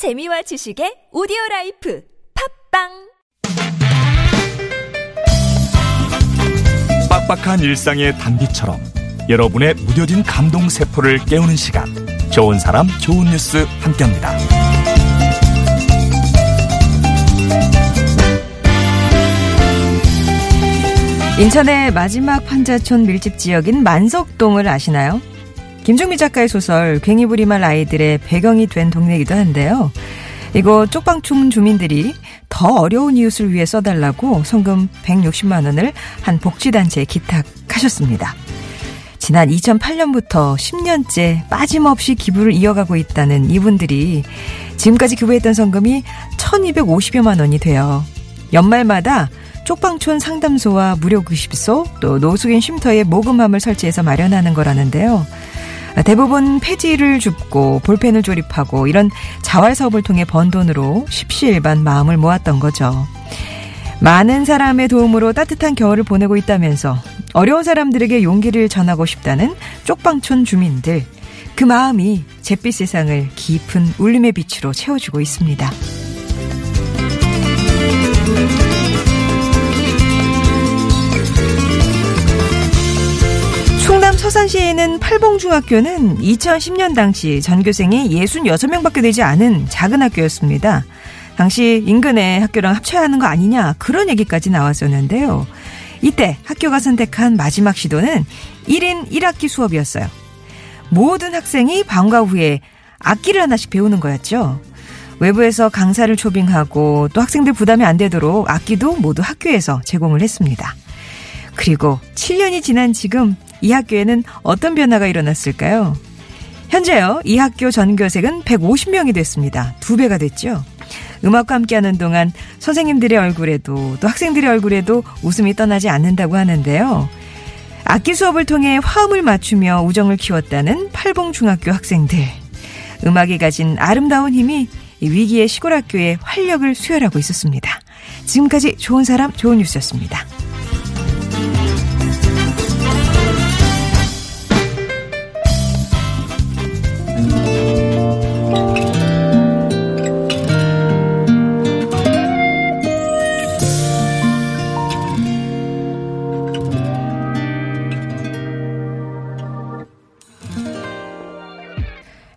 재미와 지식의 오디오 life 팟빵 빡빡한 일상의 단비처럼 여러분의 무뎌진 감동 세포를 깨우는 시간 좋은 사람 좋은 뉴스 함께합니다. 인천의 마지막 판자촌 밀집 지역인 만석동을 아시나요? 김종미 작가의 소설 괭이부리말 아이들의 배경이 된 동네이기도 한데요. 이곳 쪽방촌 주민들이 더 어려운 이웃을 위해 써달라고 성금 160만 원을 한 복지단체에 기탁하셨습니다. 지난 2008년부터 10년째 빠짐없이 기부를 이어가고 있다는 이분들이 지금까지 기부했던 성금이 1250여만 원이 돼요. 연말마다 쪽방촌 상담소와 무료 급식소 또 노숙인 쉼터에 모금함을 설치해서 마련하는 거라는데요. 대부분 폐지를 줍고 볼펜을 조립하고 이런 자활 사업을 통해 번 돈으로 십시일반 마음을 모았던 거죠. 많은 사람의 도움으로 따뜻한 겨울을 보내고 있다면서 어려운 사람들에게 용기를 전하고 싶다는 쪽방촌 주민들. 그 마음이 잿빛 세상을 깊은 울림의 빛으로 채워주고 있습니다. 서산시에 있는 팔봉중학교는 2010년 당시 전교생이 66명밖에 되지 않은 작은 학교였습니다. 당시 인근의 학교랑 합쳐야 하는 거 아니냐 그런 얘기까지 나왔었는데요. 이때 학교가 선택한 마지막 시도는 1인 1학기 수업이었어요. 모든 학생이 방과 후에 악기를 하나씩 배우는 거였죠. 외부에서 강사를 초빙하고 또 학생들 부담이 안 되도록 악기도 모두 학교에서 제공을 했습니다. 그리고 7년이 지난 지금 이 학교에는 어떤 변화가 일어났을까요? 현재요, 이 학교 전교생은 150명이 됐습니다. 두 배가 됐죠. 음악과 함께하는 동안 선생님들의 얼굴에도 또 학생들의 얼굴에도 웃음이 떠나지 않는다고 하는데요. 악기 수업을 통해 화음을 맞추며 우정을 키웠다는 팔봉중학교 학생들. 음악이 가진 아름다운 힘이 위기의 시골 학교에 활력을 수혈하고 있었습니다. 지금까지 좋은 사람, 좋은 뉴스였습니다.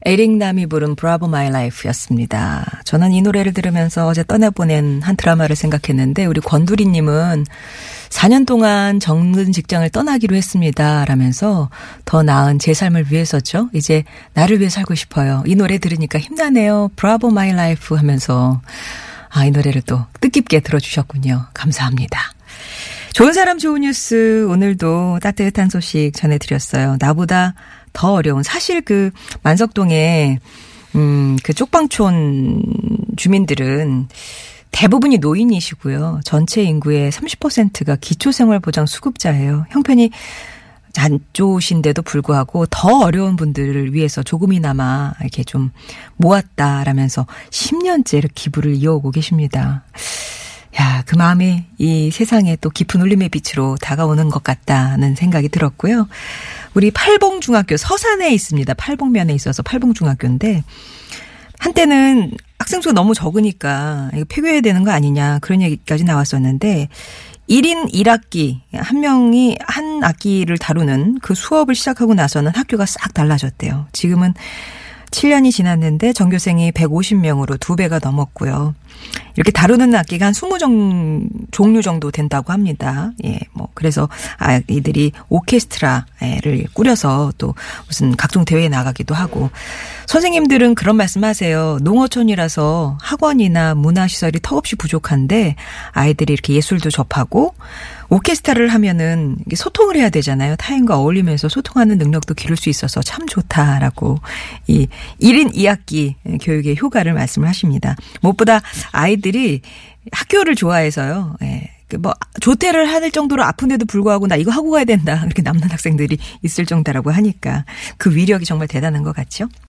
에릭남이 부른 Bravo My Life였습니다. 저는 이 노래를 들으면서 어제 떠나보낸 한 드라마를 생각했는데 우리 권두리님은 4년 동안 정근 직장을 떠나기로 했습니다. 라면서 더 나은 제 삶을 위해서죠. 이제 나를 위해 살고 싶어요. 이 노래 들으니까 힘나네요. Bravo My Life 하면서 아, 이 노래를 또 뜻깊게 들어주셨군요. 감사합니다. 좋은 사람 좋은 뉴스 오늘도 따뜻한 소식 전해드렸어요. 나보다 더 어려운 사실 그 만석동에 음 그 쪽방촌 주민들은 대부분이 노인이시고요. 전체 인구의 30%가 기초생활보장 수급자예요. 형편이 안 좋으신데도 불구하고 더 어려운 분들을 위해서 조금이나마 이렇게 좀 모았다라면서 10년째 기부를 이어오고 계십니다. 야, 그 마음이 이 세상에 또 깊은 울림의 빛으로 다가오는 것 같다는 생각이 들었고요. 우리 팔봉중학교 서산에 있습니다. 팔봉면에 있어서 팔봉중학교인데 한때는 학생 수가 너무 적으니까 이거 폐교해야 되는 거 아니냐 그런 얘기까지 나왔었는데 1인 1학기 한 명이 한 학기를 다루는 그 수업을 시작하고 나서는 학교가 싹 달라졌대요. 지금은 7년이 지났는데 전교생이 150명으로 두 배가 넘었고요. 이렇게 다루는 악기가 한 20종, 종류 정도 된다고 합니다. 예, 뭐, 그래서 아이들이 오케스트라를 꾸려서 또 무슨 각종 대회에 나가기도 하고 선생님들은 그런 말씀 하세요. 농어촌이라서 학원이나 문화시설이 턱없이 부족한데 아이들이 이렇게 예술도 접하고 오케스트라를 하면은 소통을 해야 되잖아요. 타인과 어울리면서 소통하는 능력도 기를 수 있어서 참 좋다라고 이 1인 2학기 교육의 효과를 말씀을 하십니다. 무엇보다 아이들이 학교를 좋아해서요. 예. 그뭐 조퇴를 할 정도로 아픈데도 불구하고 나 이거 하고 가야 된다. 이렇게 남는 학생들이 있을 정도라고 하니까 그 위력이 정말 대단한 것 같죠.